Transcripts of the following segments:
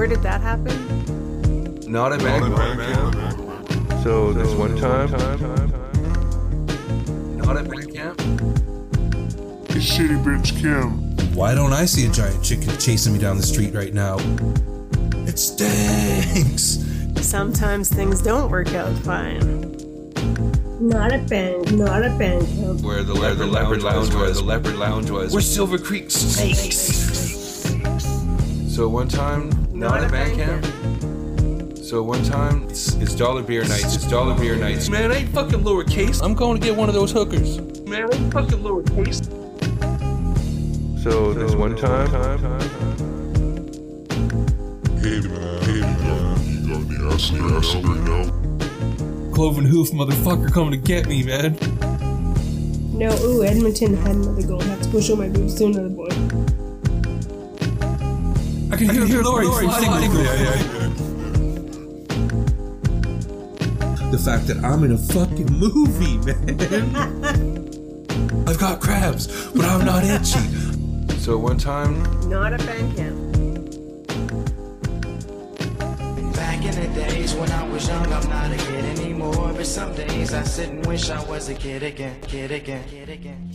Where did that happen? Not at band camp. So this one time, not at band camp. It's Shitty Bitch Kim. Why don't I see a giant chicken chasing me down the street right now? It stinks. Sometimes things don't work out fine. Not a band, not a band camp. Where the leopard lounge was, where the leopard lounge was, where Silver Creek snakes. So one time, not at band camp. So one time, it's, it's dollar beer nights. It's dollar beer nights. Man, I ain't fucking lowercase. I'm going to get one of those hookers. Man, I ain't fucking lowercase. So this one time, Hey man, hey man, you got any acid acid right now? Cloven hoof motherfucker coming to get me, man. No, ooh, Edmonton had another goal. Have to go show my boobs to another boy. I can hear, hear Lori flying over there. The fact that I'm in a fucking movie, man. I've got crabs, but I'm not itchy. So one time, Not at band camp. Back in the days when I was young, I'm not a kid anymore. But some days I sit and wish I was a kid again, kid again, kid again.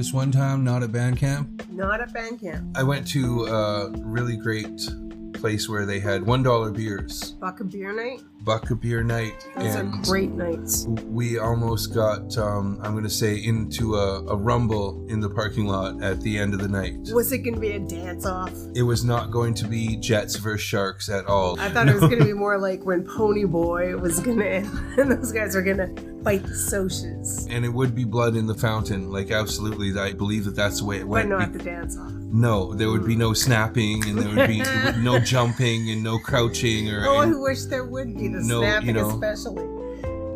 This one time, not at band camp, Not at band camp. I went to a really great place where they had one dollar beers, Buck a beer night. Buck a beer night, Those and are great nights. we almost got, um, I'm going to say, into a, a rumble in the parking lot at the end of the night. Was it going to be a dance off? It was not going to be Jets versus Sharks at all. I thought it was going to be more like when Pony Boy was going to, and those guys were going to fight the Socs. and it would be blood in the fountain, like absolutely. I believe that that's the way it went. But not Be- the dance off. no, there would be no snapping, and there would be no jumping and no crouching or Oh, I wish there would be the No, snapping, you know, especially.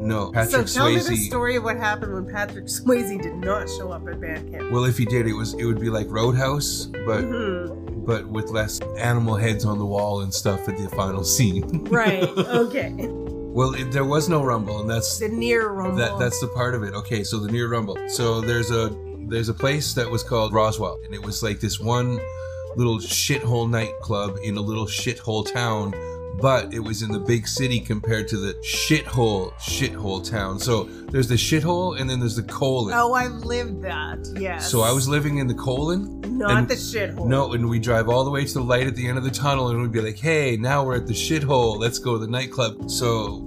no. So Patrick tell me the story of what happened when Patrick Swayze did not show up at band camp. Well, if he did, it was it would be like Roadhouse, but Mhm. but with less animal heads on the wall and stuff at the final scene. Right. Okay. well, it, there was no rumble, and that's The near rumble. that that's the part of it. Okay, so the near rumble. So there's a there's a place that was called Roswell, and it was like this one little shithole nightclub in a little shithole town. But it was in the big city compared to the shithole shithole town. So there's the shithole, and then there's the colon. Oh, I've lived that. Yes. So I was living in the colon. not and- the shithole. No, and we drive all the way to the light at the end of the tunnel, and we'd be like, "Hey, now we're at the shithole. Let's go to the nightclub." So,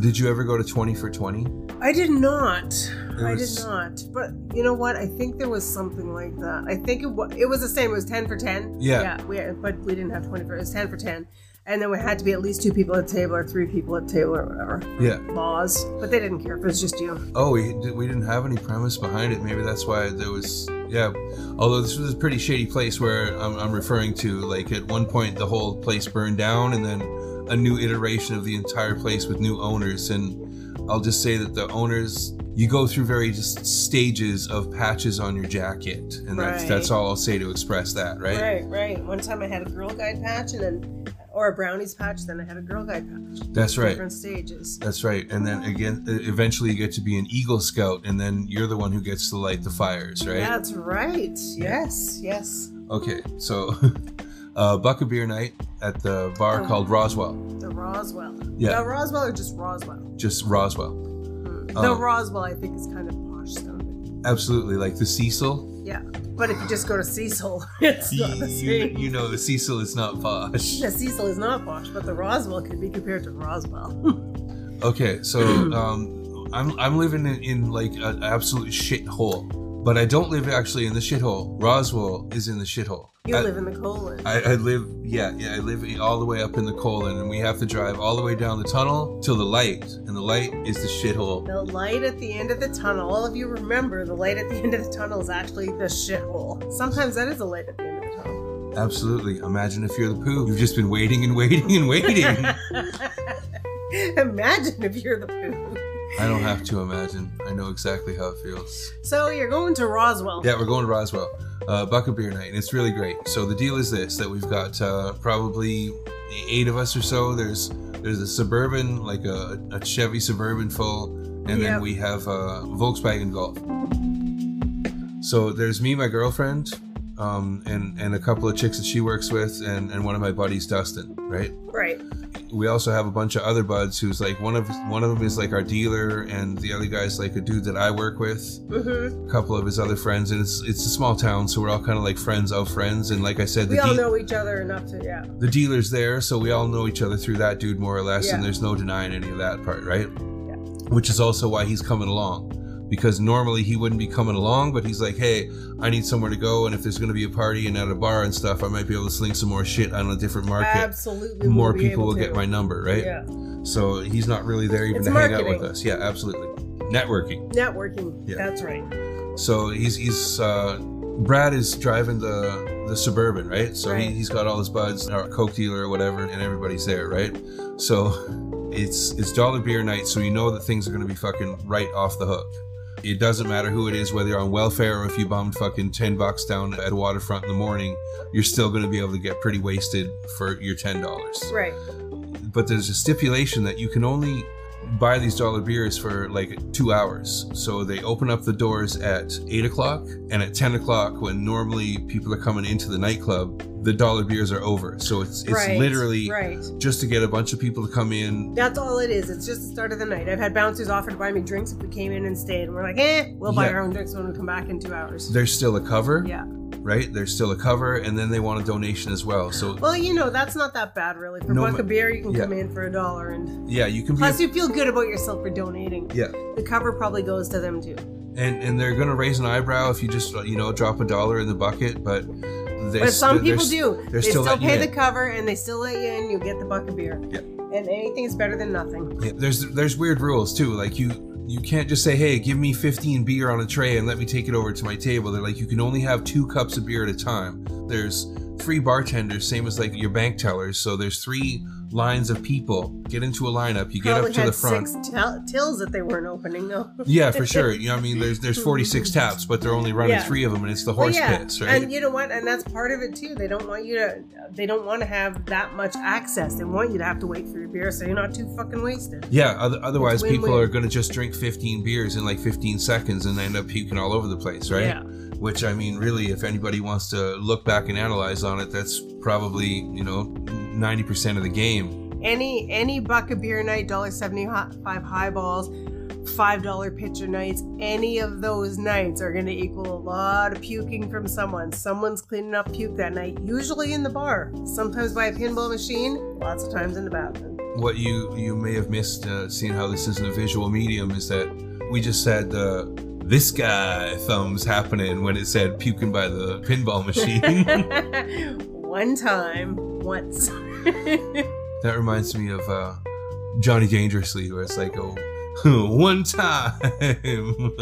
did you ever go to Twenty for Twenty? I did not. I did not. But you know what? I think there was something like that. I think it was, it was the same. It was 10 for 10. Yeah. Yeah. We, but we didn't have 20 for It was 10 for 10. And then we had to be at least two people at the table or three people at the table or whatever. Yeah. Laws. But they didn't care if it was just you. Oh, we we didn't have any premise behind it. Maybe that's why there was. Yeah. Although this was a pretty shady place where I'm, I'm referring to. Like at one point, the whole place burned down, and then a new iteration of the entire place with new owners. And I'll just say that the owners. You go through various stages of patches on your jacket, and that's that's all I'll say to express that, right? Right, right. One time I had a Girl Guide patch and then, or a Brownies patch, then I had a Girl Guide patch. That's right. Different stages. That's right. And then again, eventually you get to be an Eagle Scout, and then you're the one who gets to light the fires, right? That's right. Yes, yes. Okay, so uh, Buck a Beer Night at the bar Oh. called Roswell. The Roswell. Yeah. The Roswell or just Roswell? Just Roswell. The Oh. Roswell, I think, is kind of posh sounding. Absolutely. Like the Cecil. Yeah. But if you just go to Cecil, it's not the You, same. you know, the Cecil is not posh. Yeah, Cecil is not posh, but the Roswell could be compared to Roswell. Okay, so um, I'm, I'm living in, in like an absolute shithole. But I don't live actually in the shithole. Roswell is in the shithole. You I- live in the colon. I, I live, yeah, yeah, I live all the way up in the colon, and we have to drive all the way down the tunnel till the light, and the light is the shithole. the light at the end of the tunnel, all of you remember the light at the end of the tunnel is actually the shithole. Sometimes that is a light at the end of the tunnel. Absolutely. Imagine if you're the poo. You've just been waiting and waiting and waiting. Imagine if you're the poo. I don't have to imagine. I know exactly how it feels. So you're going to Roswell. Yeah, we're going to Roswell. Uh, Buck a Beer Night, and it's really great. So the deal is this: that we've got uh, probably eight of us or so. There's there's a suburban, like a, a Chevy Suburban full, and then we have a Volkswagen Golf. So there's me, my girlfriend, um, and and a couple of chicks that she works with, and and one of my buddies, Dustin. Right. Right. We also have a bunch of other buds who's like one of one of them is like our dealer, and the other guy's like a dude that I work with. Mm-hmm. A couple of his other friends, and it's it's a small town, so we're all kind of like friends of friends. And like I said, the We all de- know each other enough to yeah. the dealer's there, so we all know each other through that dude more or less, and there's no denying any of that part, right? Yeah. Which is also why he's coming along. Because normally he wouldn't be coming along, but he's like, hey, I need somewhere to go, and if there's going to be a party and at a bar and stuff, I might be able to sling some more shit on a different market. Absolutely. More we'll people will to. get my number, right? Yeah. So he's not really there even It's to hang out with us. Yeah, absolutely. Networking. Networking. Yeah. That's right. So he's he's uh, Brad is driving the the suburban, right? So Right. He, he's got all his buds, our coke dealer or whatever, and everybody's there, right? So it's it's dollar beer night, so you know that things are going to be fucking right off the hook. It doesn't matter who it is, whether you're on welfare or if you bummed fucking ten bucks down at waterfront in the morning, you're still going to be able to get pretty wasted for your ten dollars Right. but there's a stipulation that you can only buy these dollar beers for like two hours. So they open up the doors at eight o'clock, and at ten o'clock, when normally people are coming into the nightclub, the dollar beers are over. So it's it's right. literally right. just to get a bunch of people to come in. That's all it is. It's just the start of the night. I've had bouncers offer to buy me drinks if we came in and stayed, and we're like, eh, we'll buy Yeah. our own drinks when we come back in two hours. There's still a cover, Yeah. Right? There's still a cover, and then they want a donation as well. So Well, you know, that's not that bad, really. For No, a beer, you can yeah. come in for a dollar, and yeah, you can plus you feel good about yourself for donating. yeah, The cover probably goes to them too. and and they're gonna raise an eyebrow if you just you know drop a dollar in the bucket, but. But some people do. they're still still, pay the cover, and they still let you in. You get the buck of beer. Yeah. And anything is better than nothing. Yeah, there's there's weird rules too. Like you you can't just say, "Hey, give me 15 beer on a tray and let me take it over to my table." They're like, you can only have two cups of beer at a time. There's three bartenders, same as like your bank tellers. So there's three lines of people. Get into a lineup. You get Probably up to the front. six till- tills that they weren't opening though. Yeah, for sure. You know, what I mean, there's there's 46 taps, but they're only running Yeah. three of them, and it's the Well, horse yeah, pits, right? and you know what? And that's part of it too. They don't want you to. They don't want to have that much access. They want you to have to wait for your beer, so you're not too fucking wasted. yeah, oth- otherwise people are going to just drink 15 beers in like 15 seconds and end up puking all over the place, right? Yeah. which I mean, really, if anybody wants to look back and analyze on it, that's probably you know ninety percent of the game. Any any buck of beer night, dollar seventy five highballs, five dollar pitcher nights. Any of those nights are going to equal a lot of puking from someone. Someone's cleaning up puke that night. Usually in the bar. Sometimes by a pinball machine. Lots of times in the bathroom. What you you may have missed, uh, seeing how this isn't a visual medium, is that we just said uh, this guy thumbs happening when it said puking by the pinball machine. One time, once. that reminds me of uh, Johnny Dangerously, where it's like, oh, one time.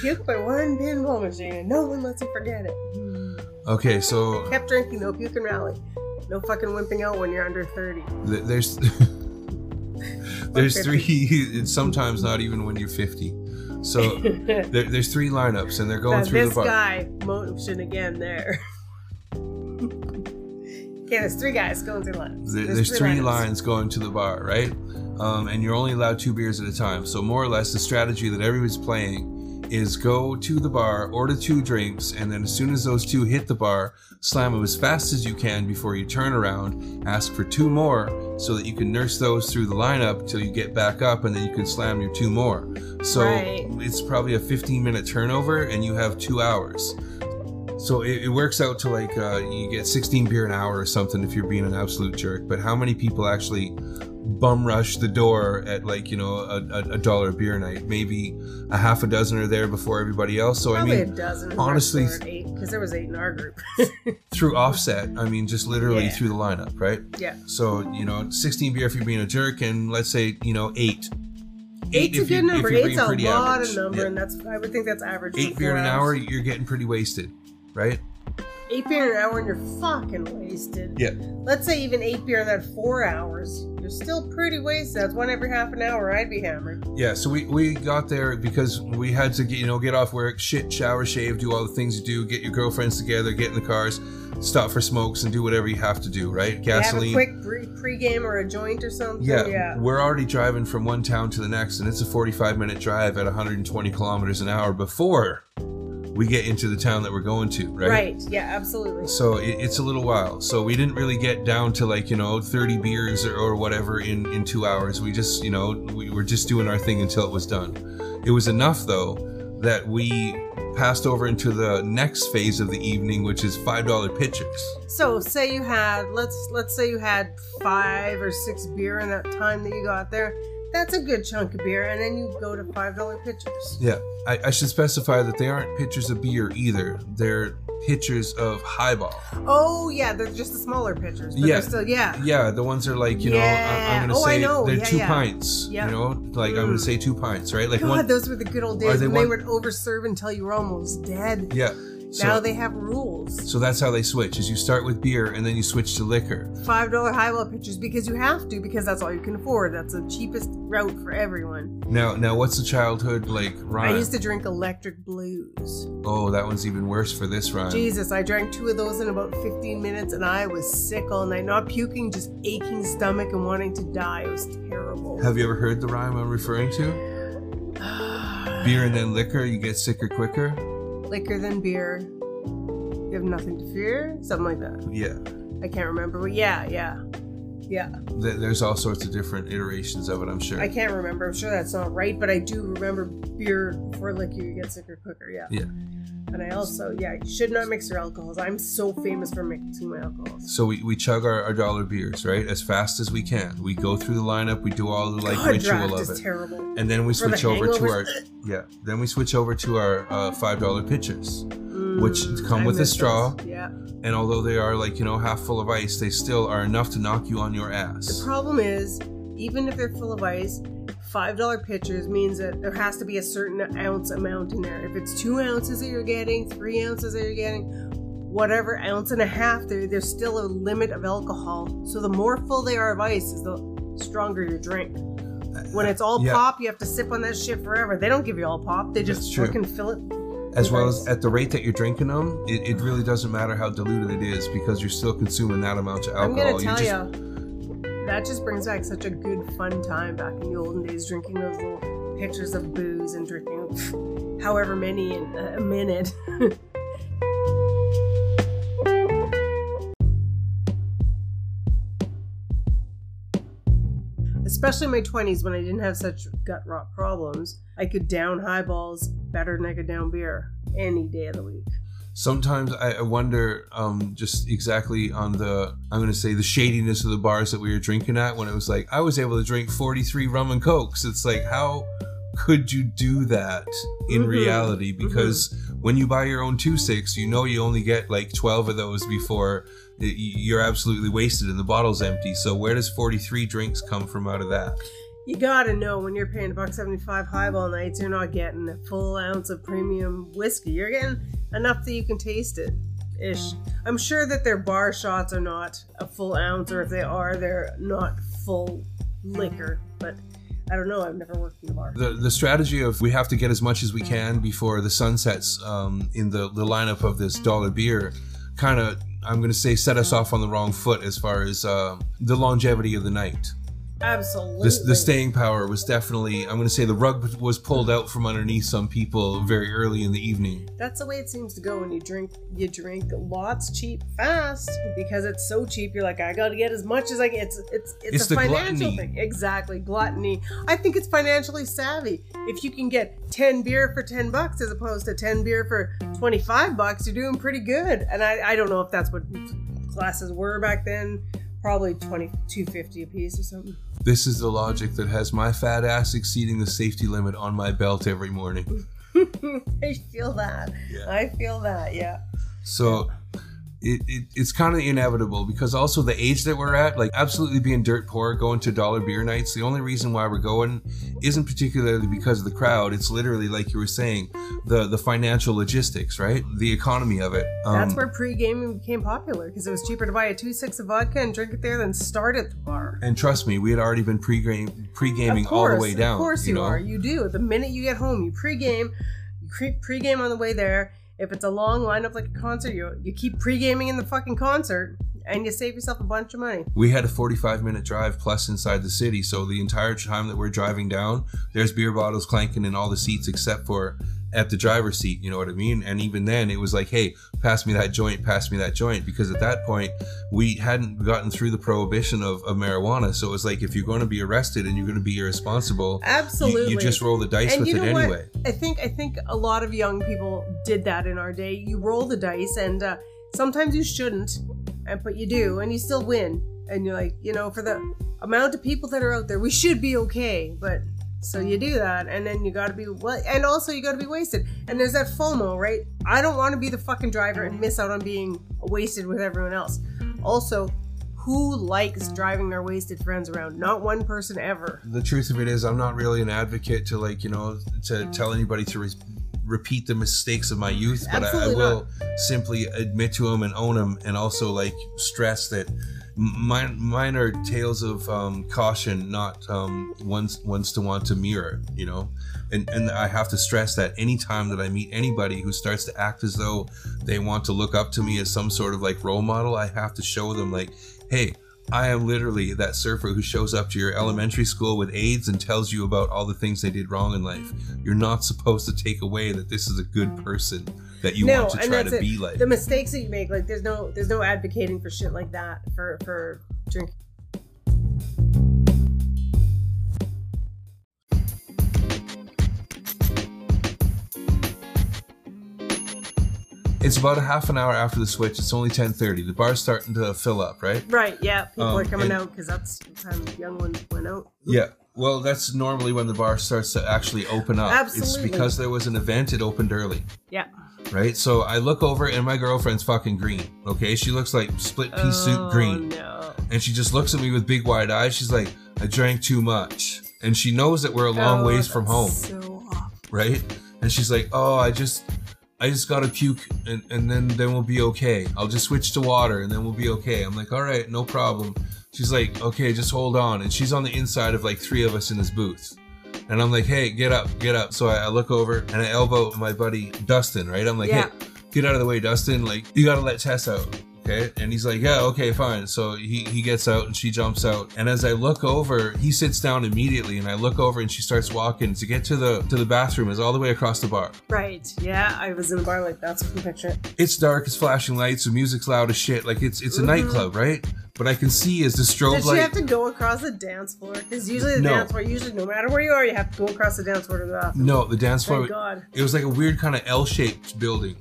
Puke by one pinball machine, and no one lets you forget it. okay, so Kept drinking, no puke and rally. No fucking wimping out when you're under 30. th- there's there's three. It's sometimes not even when you're 50. So there, there's three lineups, and they're going Now, through this the bar. guy motion again there. Okay, there's three guys going through lines. There- There's, three lineups. lines going to the bar, right? Um, and you're only allowed two beers at a time. So more or less, the strategy that everybody's playing is go to the bar, order two drinks, and then as soon as those two hit the bar, slam them as fast as you can before you turn around, ask for two more, so that you can nurse those through the lineup till you get back up, and then you can slam your two more. So Right. it's probably a 15 minute turnover, and you have two hours. So it, it works out to like uh, you get 16 beer an hour or something if you're being an absolute jerk. But how many people actually bum rush the door at like you know a, a, a dollar beer night? Maybe a half a dozen are there before everybody else. So Probably I mean, a dozen. honestly- because there was eight in our group. through offset, I mean just literally Yeah. through the lineup, right? yeah, So you know, 16 beer if you're being a jerk, and let's say you know eight. eight's a if you- good number. Eight's a lot average. of number, Yeah. and that's I would think that's average. Eight beer an hour, you're getting pretty wasted, right? Eight beer an hour, and you're fucking wasted. Yeah. Let's say even eight beer in that four hours, you're still pretty wasted. That's one every half an hour. I'd be hammered. Yeah, so we, we got there because we had to get, you know get off work, shit, shower, shave, do all the things you do, get your girlfriends together, get in the cars, stop for smokes, and do whatever you have to do, right? You have a Gasoline. quick pre- pregame or a joint or something. yeah, yeah. we're already driving from one town to the next, and it's a 45 minute drive at 120 kilometers an hour before we get into the town that we're going to, right? Right. Yeah, absolutely. So it, it's a little while. So we didn't really get down to like you know 30 beers or, or whatever in in two hours. We just you know we were just doing our thing until it was done. It was enough though that we passed over into the next phase of the evening, which is five dollar pitchers. So say you had let's let's say you had five or six beer in that time that you got there. That's a good chunk of beer, and then you go to five dollar pitchers. Yeah, I, I should specify that they aren't pitchers of beer either. They're pitchers of highball. Oh yeah, they're just the smaller pitchers. But Yeah. still yeah. Yeah, the ones are like you know I, i'm gonna Oh, say they're Yeah, two yeah. pints. Yeah. You know, like I'm gonna Mm. say two pints, right? Like God, one. those were the good old days they when they would overserve until you were almost dead. Yeah. So, now they have rules. So that's how they switch. Is you start with beer and then you switch to liquor. Five dollar highball pitchers because you have to because that's all you can afford. That's the cheapest route for everyone. Now, now, what's the childhood like rhyme? I used to drink Electric Blues. Oh, that one's even worse for this rhyme. Jesus, I drank two of those in about 15 minutes and I was sick all night. Not puking, just aching stomach and wanting to die. It was terrible. Have you ever heard the rhyme I'm referring to? Beer and then liquor, you get sicker quicker. Liquor than beer. Have nothing to fear? Something like that. Yeah, I can't remember, but yeah, yeah. Yeah. Th- there's all sorts of different iterations of it. I'm sure. I can't remember. I'm sure that's not right, but I do remember beer before liquor you get sicker quicker. Yeah. Yeah. And I also, yeah, you should not mix your alcohols. I'm so famous for mixing my alcohols. So we, we chug our, our dollar beers, right? As fast as we can. We go through the lineup, we do all the like God, ritual draft of is it. terrible. And then we For the switch over to hangovers. our yeah. Then we switch over to our uh, five dollar pitchers. Which come Mm, I with a straw. those. Yeah. And although they are like, you know, half full of ice, they still are enough to knock you on your ass. The problem is, even if they're full of ice, five dollar pitchers means that there has to be a certain ounce amount in there. If it's two ounces that you're getting, three ounces that you're getting, whatever ounce and a half, there there's still a limit of alcohol. So the more full they are of ice, is the stronger your drink. When it's all Yeah. pop, you have to sip on that shit forever. They don't give you all pop; they just fucking fill it. As well as at the rate that you're drinking them, it, it really doesn't matter how diluted it is because you're still consuming that amount of alcohol. I'm gonna tell just, you, that just brings back such a good fun time back in the olden days, drinking those little pitchers of booze and drinking however many in a minute. Especially in my 20s when I didn't have such gut rot problems, I could down highballs better than I could down beer any day of the week. Sometimes I wonder um, just exactly on the, I'm going to say the shadiness of the bars that we were drinking at when it was like, I was able to drink 43 rum and cokes. It's like, how could you do that in Mhm. reality? Because when you buy your own 2-6, you know you only get like 12 of those before y- you're absolutely wasted and the bottle's empty. So where does 43 drinks come from out of that? You gotta know when you're paying a buck seventy-five highball nights, you're not getting a full ounce of premium whiskey. You're getting enough that you can taste it, ish. I'm sure that their bar shots are not a full ounce, or if they are, they're not full liquor. But I don't know. I've never worked in a bar. the the strategy of we have to get as much as we can before the sun sets um, in the the lineup of this dollar beer kind of I'm going to say set us off on the wrong foot as far as um the longevity of the night. Absolutely. The, the staying power was definitely I'm going to say the rug was pulled out from underneath some people very early in the evening. That's the way it seems to go when you drink. You drink lots, cheap, fast because it's so cheap. You're like, I got to get as much as I can. It's it's it's, It's a the financial gluttony. thing. Exactly, gluttony. I think it's financially savvy. If you can get ten beer for ten bucks as opposed to ten beer for twenty five bucks, you're doing pretty good. And I I don't know if that's what glasses were back then. Probably twenty two fifty a piece or something. This is the logic that has my fat ass exceeding the safety limit on my belt every morning. I feel that. Yeah. I feel that. Yeah. So it, it it's kind of inevitable because also the age that we're at, like absolutely being dirt poor, going to dollar beer nights. The only reason why we're going isn't particularly because of the crowd. It's literally like you were saying, the the financial logistics, right? The economy of it. Um, That's where pre-gaming became popular because it was cheaper to buy a two six of vodka and drink it there than start at the bar. and trust me, we had already been pre-game pre-gaming all the way down. Of course you, know? are. You do. The minute you get home, you pre-game. You pre-game on the way there. If it's a long lineup like a concert, you you keep pre-gaming in the fucking concert, and you save yourself a bunch of money. We had a 45 minute drive plus inside the city, so the entire time that we're driving down, there's beer bottles clanking in all the seats except for at the driver's seat. You know what I mean? And even then, it was like, hey, pass me that joint, pass me that joint, because at that point we hadn't gotten through the prohibition of, of marijuana. So it was like, if you're going to be arrested and you're going to be irresponsible, you- Absolutely. you, just roll the dice and with you it know what? anyway. I think I think a lot of young people did that in our day. You roll the dice, and uh, sometimes you shouldn't, and but you do, and you still win. And you're like, you know, for the amount of people that are out there, we should be okay. But so you do that, and then you got to be well, and also you got to be wasted. And there's that FOMO, right? I don't want to be the fucking driver and miss out on being wasted with everyone else. Also, who likes driving their wasted friends around? Not one person ever. the truth of it is i'm not really an advocate to like you know to tell anybody to re- repeat the mistakes of my youth but I, I will simply admit to them and own them and also like stress that mine mine are tales of um, caution not um, ones ones to want to mirror you know? And and i have to stress that anytime that i meet anybody who starts to act as though they want to look up to me as some sort of like role model i have to show them like hey I am literally that surfer who shows up to your elementary school with AIDS and tells you about all the things they did wrong in life. You're not supposed to take away that this is a good person that you no, want to try to it. be like. The mistakes that you make, like there's no there's no advocating for shit like that for for drink. It's about a half an hour after the switch. It's only 10:30. The bar's starting to fill up, right? Right, yeah, people Um, are coming and- out because that's the time the young ones went out. Yeah. Well, that's normally when the bar starts to actually open up. Absolutely. It's because there was an event. It opened early. Yeah. Right. So I look over and my girlfriend's fucking green. Okay. She looks like split pea Oh, soup green. No. and she just looks at me with big wide eyes. She's like, "I drank too much," and she knows that we're a long Oh, ways from home, So awful. right? And she's like, "Oh, I just, I just gotta puke, and and then then we'll be okay. I'll just switch to water, and then we'll be okay." I'm like, "All right, no problem." She's like, "Okay, just hold on," and she's on the inside of like three of us in this booth. And I'm like, hey, get up, get up. So I, I look over and I elbow my buddy Dustin, right? I'm like, Yeah. hey, get out of the way, Dustin. Like, you gotta let Tess out. Okay. And he's like, yeah, okay, fine. So he, he gets out and she jumps out. And as I look over, he sits down immediately and I look over and she starts walking to get to the to the bathroom is all the way across the bar. Right. Yeah, I was in the bar like that, so I can picture it. It's dark, it's flashing lights, the music's loud as shit. Like it's it's a nightclub, right? But I can see as the strobe Mm-hmm. Did she light have to go across the dance floor? Because usually the No. dance floor, usually no matter where you are, you have to go across the dance floor to the bathroom. No, the dance floor. Thank God. It was like a weird kind of L-shaped building.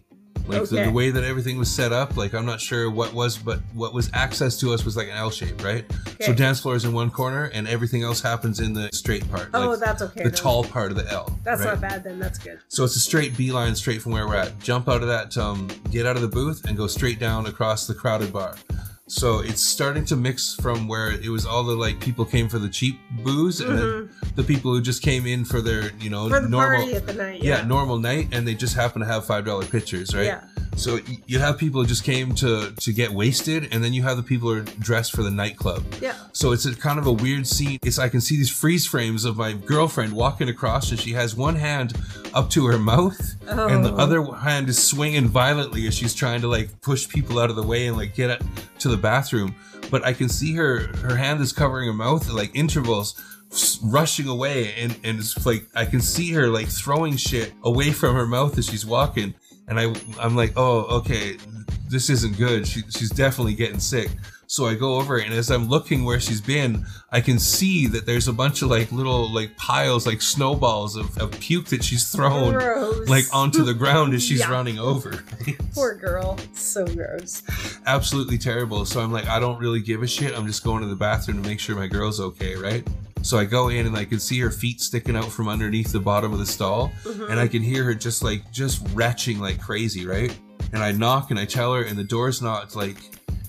Like the, Okay. the way that everything was set up, like I'm not sure what was, but what was access to us was like an L shape, right? Okay. So dance floor is in one corner, and everything else happens in the straight part. Oh, like that's okay. the tall part of the L. That's right? not bad then. That's good. So it's a straight beeline straight from where we're at. Jump out of that, um, get out of the booth, and go straight down across the crowded bar. So it's starting to mix from where it was all the like people came for the cheap booze, and then the people who just came in for their you know Mm-hmm. For the normal party at the night. yeah. Yeah. normal night, and they just happen to have five dollar pitchers, right? Yeah. So you have people who just came to to get wasted, and then you have the people who are dressed for the nightclub. Yeah. So it's a kind of a weird scene. It's I can see these freeze frames of my girlfriend walking across, and she has one hand up to her mouth, and the Oh. other hand is swinging violently as she's trying to like push people out of the way and like get to the bathroom. But I can see her her hand is covering her mouth at like intervals. Rushing away, and and it's like I can see her like throwing shit away from her mouth as she's walking, and I I'm like, oh okay, this isn't good. She, she's definitely getting sick. So I go over and as I'm looking where she's been, I can see that there's a bunch of like little like piles, like snowballs of, of puke that she's thrown Gross. like onto the ground as she's Yeah. running over. Poor girl. So gross. Absolutely terrible. So I'm like, I don't really give a shit. I'm just going to the bathroom to make sure my girl's okay, right? So I go in and I can see her feet sticking out from underneath the bottom of the stall, Mm-hmm. and I can hear her just like just retching like crazy, right? And I knock and I tell her, and the door's not like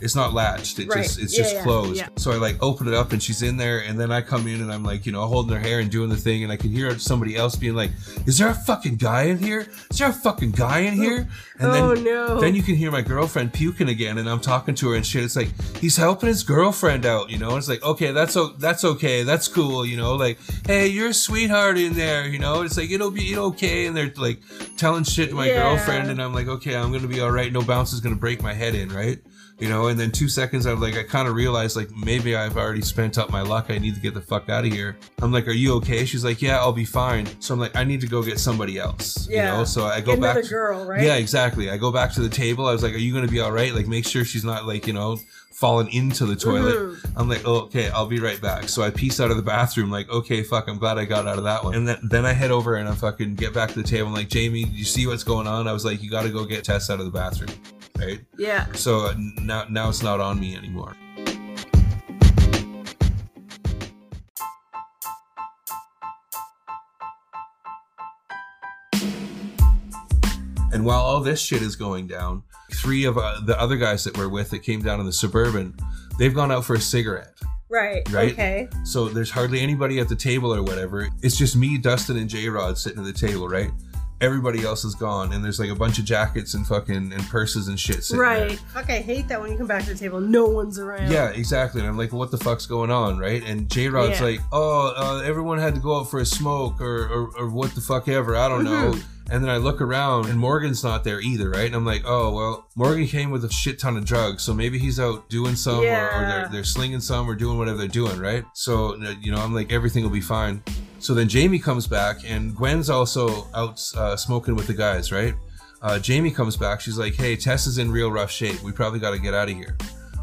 it's not latched. It Right. just it's Yeah, just yeah, closed. yeah. So I like open it up and she's in there, and then I come in and I'm like, you know, holding her hair and doing the thing, and I can hear somebody else being like, "Is there a fucking guy in here? Is there a fucking guy in here?" And Oh, then no. then you can hear my girlfriend puking again, and I'm talking to her and shit. It's like he's helping his girlfriend out, you know. And It's like okay, that's o- that's okay, that's cool, you know. Like hey, you're a sweetheart in there, you know. It's like it'll be okay, and they're like telling shit to my girlfriend, and I'm like okay, I'm gonna be all right. No bounce is gonna break my head in, right? You know, and then two seconds, I like, I kind of realized like maybe I've already spent up my luck. I need to get the fuck out of here. I'm like, are you okay? She's like, yeah, I'll be fine. So I'm like, I need to go get somebody else. Yeah. You know, so I go Get back. another to- girl, right? Yeah, exactly. I go back to the table. I was like, are you gonna be all right? Like, make sure she's not like, you know, falling into the toilet. Mm-hmm. I'm like, oh, okay, I'll be right back. So I piece out of the bathroom, like, okay, fuck, I'm glad I got out of that one. And then, then I head over and I fucking get back to the table. I'm like, Jamie, do you see what's going on? I was like, you got to go get Tess out of the bathroom, right? Yeah. So uh, now, now it's not on me anymore. And while all this shit is going down, three of uh, the other guys that we're with that came down in the suburban, they've gone out for a cigarette. Right. Right? Okay. So there's hardly anybody at the table or whatever. It's just me, Dustin, and J Rod sitting at the table, right? Everybody else is gone, and there's like a bunch of jackets and fucking and purses and shit sitting there. Right. Fuck, I hate that when you come back to the table, no one's around. Yeah, exactly. And I'm like, what the fuck's going on, right? And J Rod's Yeah. like, oh, uh, everyone had to go out for a smoke or, or, or what the fuck ever. I don't know. Mm-hmm. And then I look around and Morgan's not there either, right? And I'm like, oh, well, Morgan came with a shit ton of drugs. So maybe he's out doing some or, or they're, they're slinging some or doing whatever they're doing, right? So, you know, I'm like, everything will be fine. So then Jamie comes back and Gwen's also out uh, smoking with the guys, right? Uh, Jamie comes back. She's like, hey, Tess is in real rough shape. We probably got to get out of here.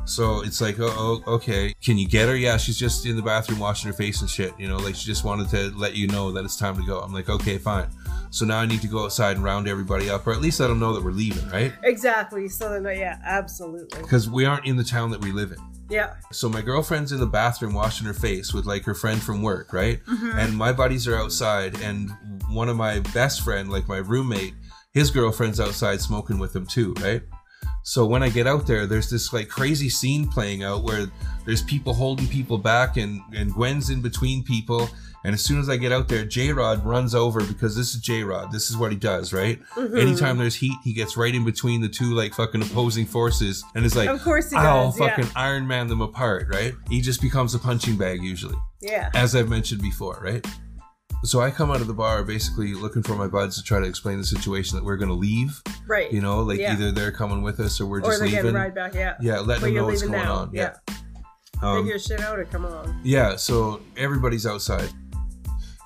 So it's like, oh, oh, okay. Can you get her? Yeah, she's just in the bathroom washing her face and shit. You know, like she just wanted to let you know that it's time to go. I'm like, okay, fine. So now I need to go outside and round everybody up, or at least let them know that we're leaving, right? Exactly. So then, yeah, absolutely. Because we aren't in the town that we live in. Yeah. So my girlfriend's in the bathroom washing her face with like her friend from work, right? Mm-hmm. And my buddies are outside, and one of my best friend, like my roommate, his girlfriend's outside smoking with him too, right? So when I get out there, there's this like crazy scene playing out where there's people holding people back, and and Gwen's in between people. And as soon as I get out there, J Rod runs over because this is J Rod. This is what he does, right? Mm-hmm. Anytime there's heat, he gets right in between the two like fucking opposing forces, and is like, Of course he I'll does, yeah. fucking Iron Man them apart, right? He just becomes a punching bag usually, Yeah. as I've mentioned before, right? So I come out of the bar basically looking for my buds to try to explain the situation that we're going to leave. Right. You know, like Yeah. either they're coming with us or we're or just leaving. right back. Yeah. Yeah, letting But them know what's going now. on. Yeah. Um, Figure shit out or come along. yeah, so everybody's outside.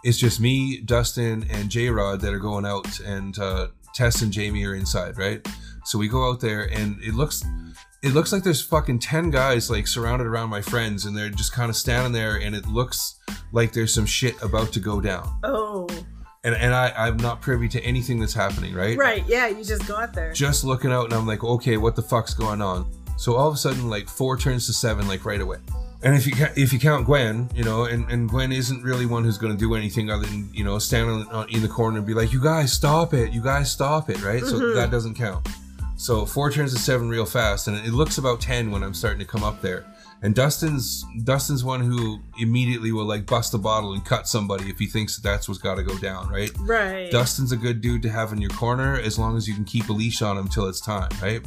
It's just me, Dustin, and J Rod that are going out, and uh, Tess and Jamie are inside, right? So we go out there, and it looks, it looks like there's fucking ten guys like surrounded around my friends, and they're just kind of standing there, and it looks like there's some shit about to go down, Oh. and and I I'm not privy to anything that's happening, right? Right. Yeah. You just got there. Just looking out, and I'm like, okay, what the fuck's going on? So all of a sudden, like four turns to seven, like right away. And if you ca- if you count Gwen, you know, and, and Gwen isn't really one who's going to do anything other than you know stand on, on, in the corner and be like, "You guys stop it! You guys stop it!" Right? So mm-hmm. that doesn't count. So four turns to seven real fast, and it looks about ten when I'm starting to come up there. And Dustin's Dustin's one who immediately will like bust a bottle and cut somebody if he thinks that that's what's got to go down, right? Right. Dustin's a good dude to have in your corner as long as you can keep a leash on him till it's time, right?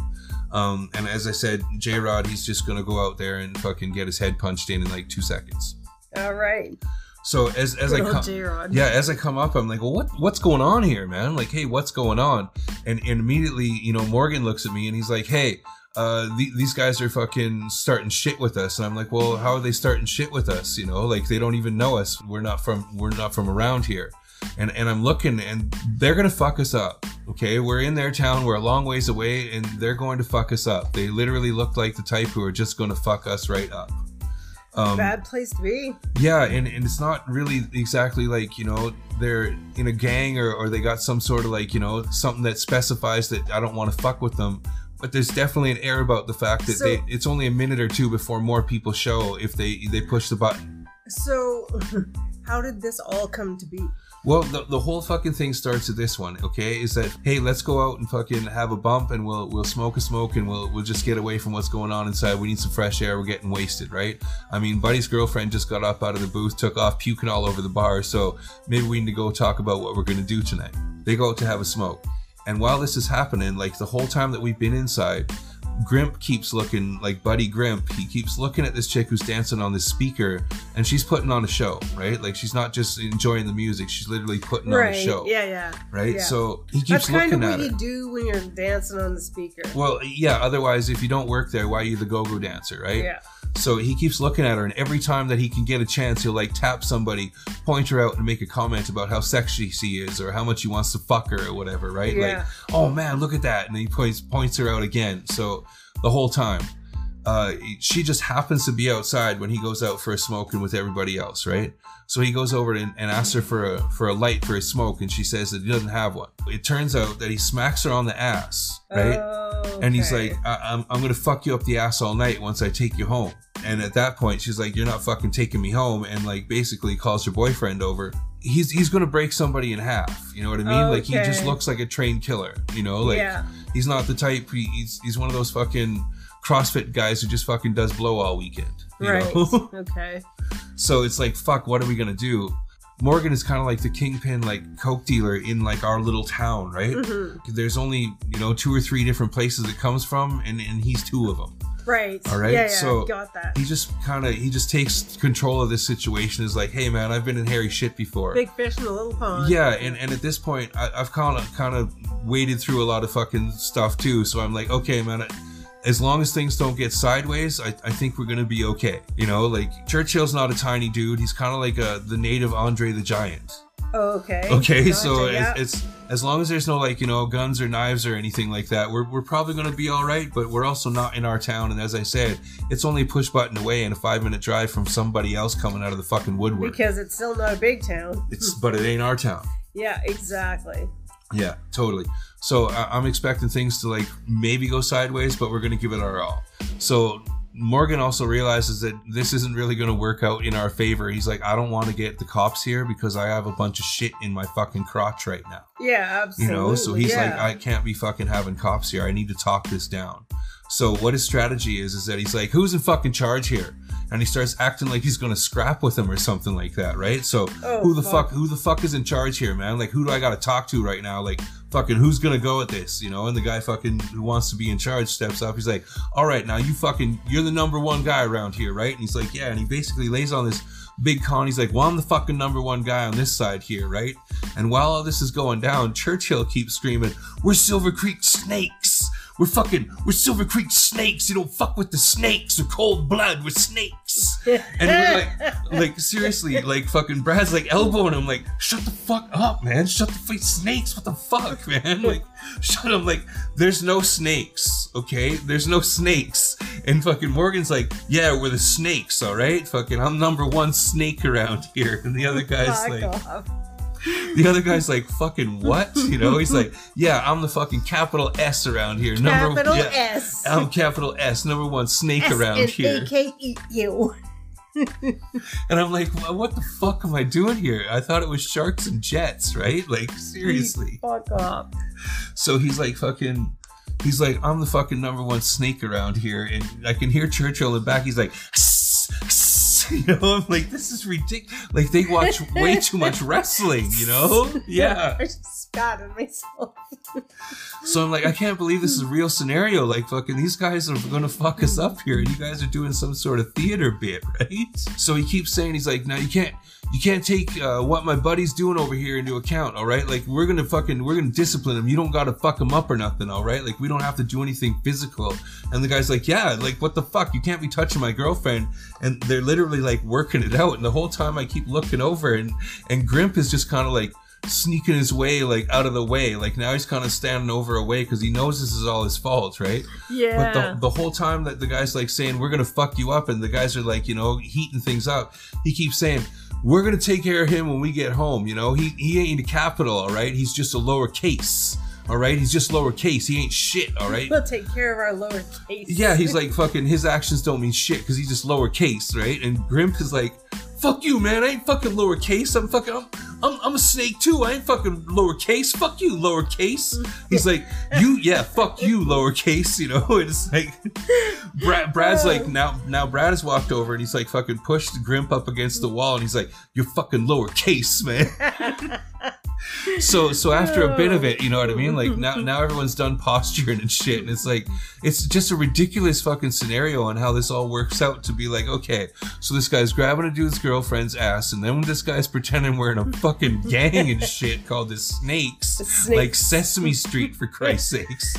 Um, and as I said, J Rod, he's just gonna go out there and fucking get his head punched in in like two seconds. All right. So as as I Good old come, J-Rod. yeah, as I come up, I'm like, well, what what's going on here, man? Like, hey, what's going on? And and immediately, you know, Morgan looks at me and he's like, hey. Uh, the, these guys are fucking starting shit with us, and I'm like, well, how are they starting shit with us? You know, like they don't even know us. We're not from we're not from around here, and and I'm looking, and they're gonna fuck us up. Okay, we're in their town, we're a long ways away, and they're going to fuck us up. They literally look like the type who are just going to fuck us right up. Um, Bad place to be. yeah, and, and it's not really exactly like, you know, they're in a gang or, or they got some sort of like, you know, something that specifies that I don't want to fuck with them. But there's definitely an air about the fact that So- they it's only a minute or two before more people show if they they push the button. So, how did this all come to be? Well, the, the whole fucking thing starts at this one, okay? Is that hey, let's go out and fucking have a bump and we'll we'll smoke a smoke and we'll we'll just get away from what's going on inside. We need some fresh air. We're getting wasted, right? I mean, Buddy's girlfriend just got up out of the booth, took off puking all over the bar, so maybe we need to go talk about what we're gonna do tonight. They go out to have a smoke. And while this is happening, like the whole time that we've been inside, Grimp keeps looking like Buddy Grimp. He keeps looking at this chick who's dancing on this speaker, and she's putting on a show, right? Like she's not just enjoying the music; she's literally putting on a show, Yeah, yeah. right? yeah. So he keeps That's kind of looking what at you her. do when you're dancing on the speaker. Well, yeah. Otherwise, if you don't work there, why are you the go-go dancer, right? Yeah. So he keeps looking at her, and every time that he can get a chance, he'll like tap somebody, point her out, and make a comment about how sexy she is or how much he wants to fuck her or whatever, right? Yeah. Like, oh man, look at that, and he points points her out again. So the whole time, uh, she just happens to be outside when he goes out for a smoke and with everybody else, right? So he goes over and, and asks her for a for a light for a smoke, and she says that he doesn't have one. It turns out that he smacks her on the ass, right? Oh, And he's like, I- I'm, I'm gonna fuck you up the ass all night once I take you home. And at that point, she's like, You're not fucking taking me home, and like basically calls her boyfriend over. He's he's gonna break somebody in half. You know what I mean? Like he just looks like a trained killer. You know, like yeah. he's not the type. He, he's he's one of those fucking CrossFit guys who just fucking does blow all weekend. you Right. know? okay. so it's like, fuck, what are we gonna do? Morgan is kind of like the kingpin, like coke dealer in like our little town, right? Mhm. There's only you know two or three different places it comes from, and and he's two of them. Right. All right, Yeah, yeah. so got that. He just kind of he just takes control of this situation. Is like, hey man, I've been in hairy shit before. Big fish in a little pond. yeah, and, and at this point, I, I've kind of kind of waded through a lot of fucking stuff too. So I'm like, okay, man. As long as things don't get sideways, I, I think we're gonna be okay. You know, like Churchill's not a tiny dude. He's kind of like a, the native Andre the Giant. Oh, okay. Okay, Gotcha, so yeah. it's, it's as long as there's no like you know guns or knives or anything like that, we're, we're probably gonna be all right. But we're also not in our town, and as I said, it's only a push button away and a five minute drive from somebody else coming out of the fucking woodwork. because it's still not a big town. It's but it ain't our town. Yeah, exactly. Yeah, totally. So I- I'm expecting things to like maybe go sideways, but we're gonna give it our all. So Morgan also realizes that this isn't really gonna work out in our favor. He's like, I don't want to get the cops here because I have a bunch of shit in my fucking crotch right now. Yeah, absolutely. you know so he's like i can't be fucking having cops here i need to talk this down so what his strategy is is that he's like who's in fucking charge here and he starts acting like he's gonna scrap with him or something like that right? So Oh, who the fuck. fuck who the fuck is in charge here man? Like who do i gotta talk to right now? Like fucking who's gonna go at this you know? And the guy fucking who wants to be in charge steps up. He's like all right now you fucking you're the number one guy around here right? And he's like yeah. And he basically lays on this big con. He's like well i'm the fucking number one guy on this side here right? And while all this is going down churchill keeps screaming we're silver creek snakes we're fucking we're silver creek snakes. You don't fuck with the snakes. Or cold blood we're snakes. And we're like like seriously like fucking brad's like elbowing him like shut the fuck up man. Shut the fuck snakes. What the fuck man? Like shut him like there's no snakes okay? There's no snakes. And fucking morgan's like yeah we're the snakes all right? Fucking i'm number one snake around here. And the other guy's Fuck like off. the other guy's like fucking what you know he's like yeah i'm the fucking capital s around here number Capital yeah, S. i'm capital s number one snake around here S-N-A-K-E-U. and I'm like, "Wha- what the fuck am I doing here? I thought it was sharks and jets, right? Like, seriously. Fuck off. So he's like, fucking, he's like, I'm the fucking number one snake around here. And I can hear Churchill in the back. He's like, "Sss, sss," you know, I'm like, this is ridiculous. Like, they watch way too much wrestling, you know? Yeah. I just spat on myself. So I'm like, I can't believe this is a real scenario. Like, fucking, these guys are gonna fuck us up here, and you guys are doing some sort of theater bit, right? So he keeps saying, he's like, now you can't, you can't take uh, what my buddy's doing over here into account, all right? Like, we're gonna fucking, we're gonna discipline him. You don't gotta fuck him up or nothing, all right? Like, we don't have to do anything physical. And the guy's like, yeah, like, what the fuck? You can't be touching my girlfriend. And they're literally like working it out. And the whole time I keep looking over, and and Grimp is just kind of like sneaking his way like out of the way like now he's kind of standing over away because he knows this is all his fault right Yeah. but the, the whole time that the guy's like saying we're gonna fuck you up and the guys are like you know heating things up he keeps saying we're gonna take care of him when we get home you know? He, he ain't a capital all right? He's just a lower case all right? He's just lower case. He ain't shit all right? We'll take care of our lower case. yeah, he's like fucking his actions don't mean shit because he's just lowercase, right? And Grimp is like, fuck you, man. I ain't fucking lowercase. I'm fucking I'm I'm, I'm a snake too. I ain't fucking lowercase. Fuck you, lowercase. He's like, you yeah, fuck you, lowercase, you know? It's like Brad Brad's like now now Brad has walked over and he's like fucking pushed Grimp up against the wall and he's like, You're fucking lowercase, man. so so after a bit of it, you know what I mean? Like now now everyone's done posturing and shit, and it's like it's just a ridiculous fucking scenario on how this all works out to be like, okay, so this guy's grabbing a dude's girlfriend's ass, and then this guy's pretending we're in a fucking gang and shit called the Snakes, Snakes. like Sesame Street for Christ's sakes.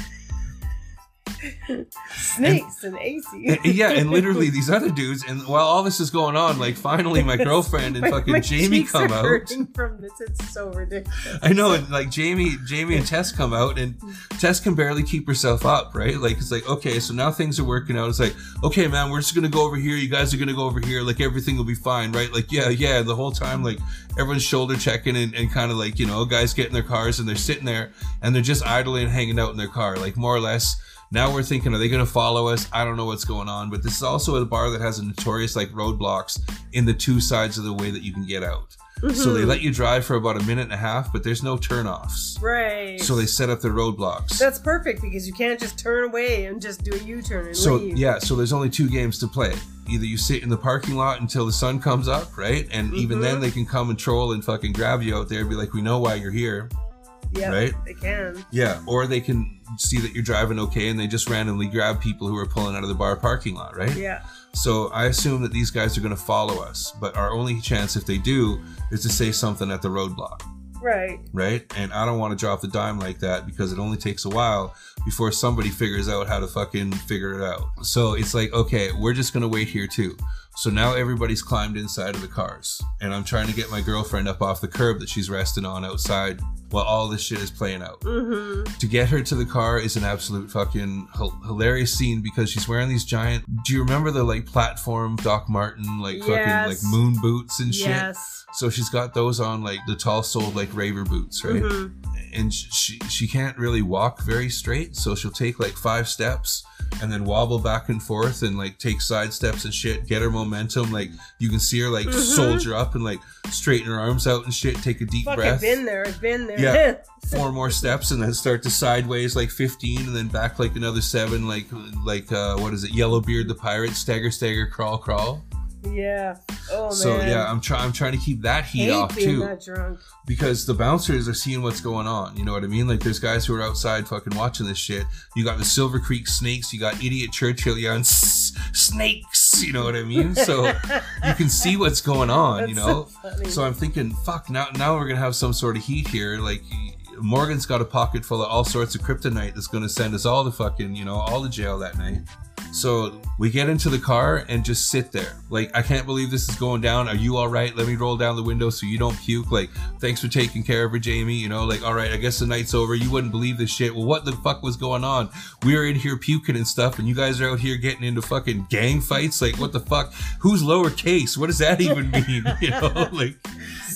Snakes and AC. And- yeah, and literally these other dudes, and while all this is going on, like finally my girlfriend and My- fucking my Jamie come are out. from this. It's so ridiculous. I know, and like Jamie, Jamie and Tess come out, and mm-hmm. Tess can barely keep herself up, right? Like it's like, okay, so now things are working out. It's like, okay, man, we're just gonna go over here. You guys are gonna go over here. Like everything will be fine, right? Like, yeah, yeah. The whole time, like everyone's shoulder checking and, and kind of like, you know, guys get in their cars and they're sitting there and they're just idling and hanging out in their car, like more or less. Now we're thinking, are they going to follow us? I don't know what's going on, but this is also a bar that has a notorious like roadblocks in the two sides of the way that you can get out. So Mm-hmm. they let you drive for about a minute and a half, but there's no turnoffs. Right. So they set up the roadblocks. That's perfect because you can't just turn away and just do a U-turn and so leave. yeah, so there's only two games to play. Either you sit in the parking lot until the sun comes up, right? And even Mm-hmm. then they can come and troll and fucking grab you out there and be like, "We know why you're here." yeah, right? They can. Yeah, or they can see that you're driving okay and they just randomly grab people who are pulling out of the bar parking lot, right? Yeah. So I assume that these guys are going to follow us, but our only chance if they do is to say something at the roadblock. Right. right? And I don't want to drop the dime like that because it only takes a while before somebody figures out how to fucking figure it out. So it's like, okay, we're just gonna wait here too. So now everybody's climbed inside of the cars, and I'm trying to get my girlfriend up off the curb that she's resting on outside while all this shit is playing out. Mm-hmm. To get her to the car is an absolute fucking hil- hilarious scene because she's wearing these giant. Do you remember the like platform Doc Martin like fucking Yes. like moon boots and shit? Yes. So she's got those on like the tall soled like raver boots, right? Mhm. And she she can't really walk very straight, so she'll take like five steps and then wobble back and forth and like take side steps and shit, get her momentum. Like you can see her like Mhm. soldier up and like straighten her arms out and shit, take a deep Fuck, breath I've been there. I've been there. Yeah. four more steps and then start to sideways like 15 and then back like another seven like like uh what is it yellowbeard the pirate stagger stagger crawl crawl yeah. Oh man. so yeah i'm trying i'm trying to keep that heat off too that drunk. because the bouncers are seeing what's going on you know what i mean like there's guys who are outside fucking watching this shit you got the silver creek snakes you got idiot churchill yelling "S- snakes you know what i mean so you can see what's going on you know so so I'm thinking, fuck, now now we're gonna have some sort of heat here. Like Morgan's got a pocket full of all sorts of kryptonite that's gonna send us all to fucking, you know, all to jail that night. So we get into the car and just sit there. Like, I can't believe this is going down. Are you all right? Let me roll down the window so you don't puke. Like, thanks for taking care of her, Jamie. You know, like, all right, I guess the night's over. You wouldn't believe this shit. Well, what the fuck was going on? We are in here puking and stuff, and you guys are out here getting into fucking gang fights. Like, what the fuck? Who's lowercase? What does that even mean? You know, like,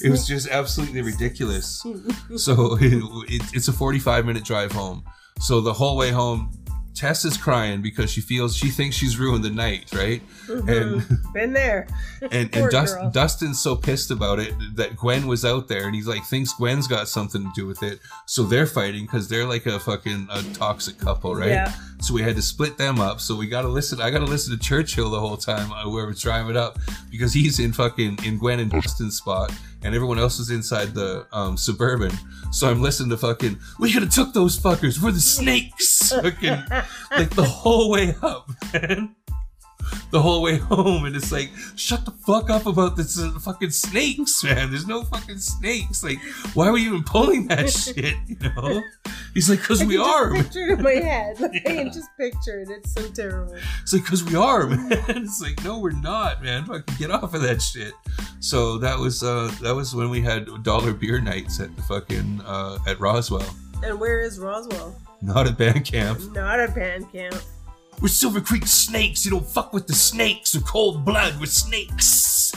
it was just absolutely ridiculous. So it, it, it's a 45 minute drive home. So the whole way home, Tess is crying because she feels she thinks she's ruined the night, right? And Been there. and, and Dust. Dustin's so pissed about it that Gwen was out there, and he's like thinks Gwen's got something to do with it. So they're fighting because they're like a fucking a toxic couple, right? Yeah. So we had to split them up. So we got to listen. I got to listen to Churchill the whole time uh, where we're driving it up because he's in fucking in Gwen and Dustin's spot, and everyone else is inside the um, suburban. So I'm listening to fucking. We could have took those fuckers. We're the snakes. fucking like the whole way up, man. The whole way home, and it's like, shut the fuck up about this uh, fucking snakes, man. There's no fucking snakes. Like, why were you even pulling that shit? You know? He's like, cause we can are. Just picture it in my head. Like, I can just picture it. It's so terrible. It's like, cause we are, man. It's like, no, we're not, man. Fucking get off of that shit. So that was uh that was when we had dollar beer nights at the fucking uh at Roswell. And where is Roswell? Not at band camp. Not a band camp. We're Silver Creek snakes. You don't fuck with the snakes or cold blood. We're snakes.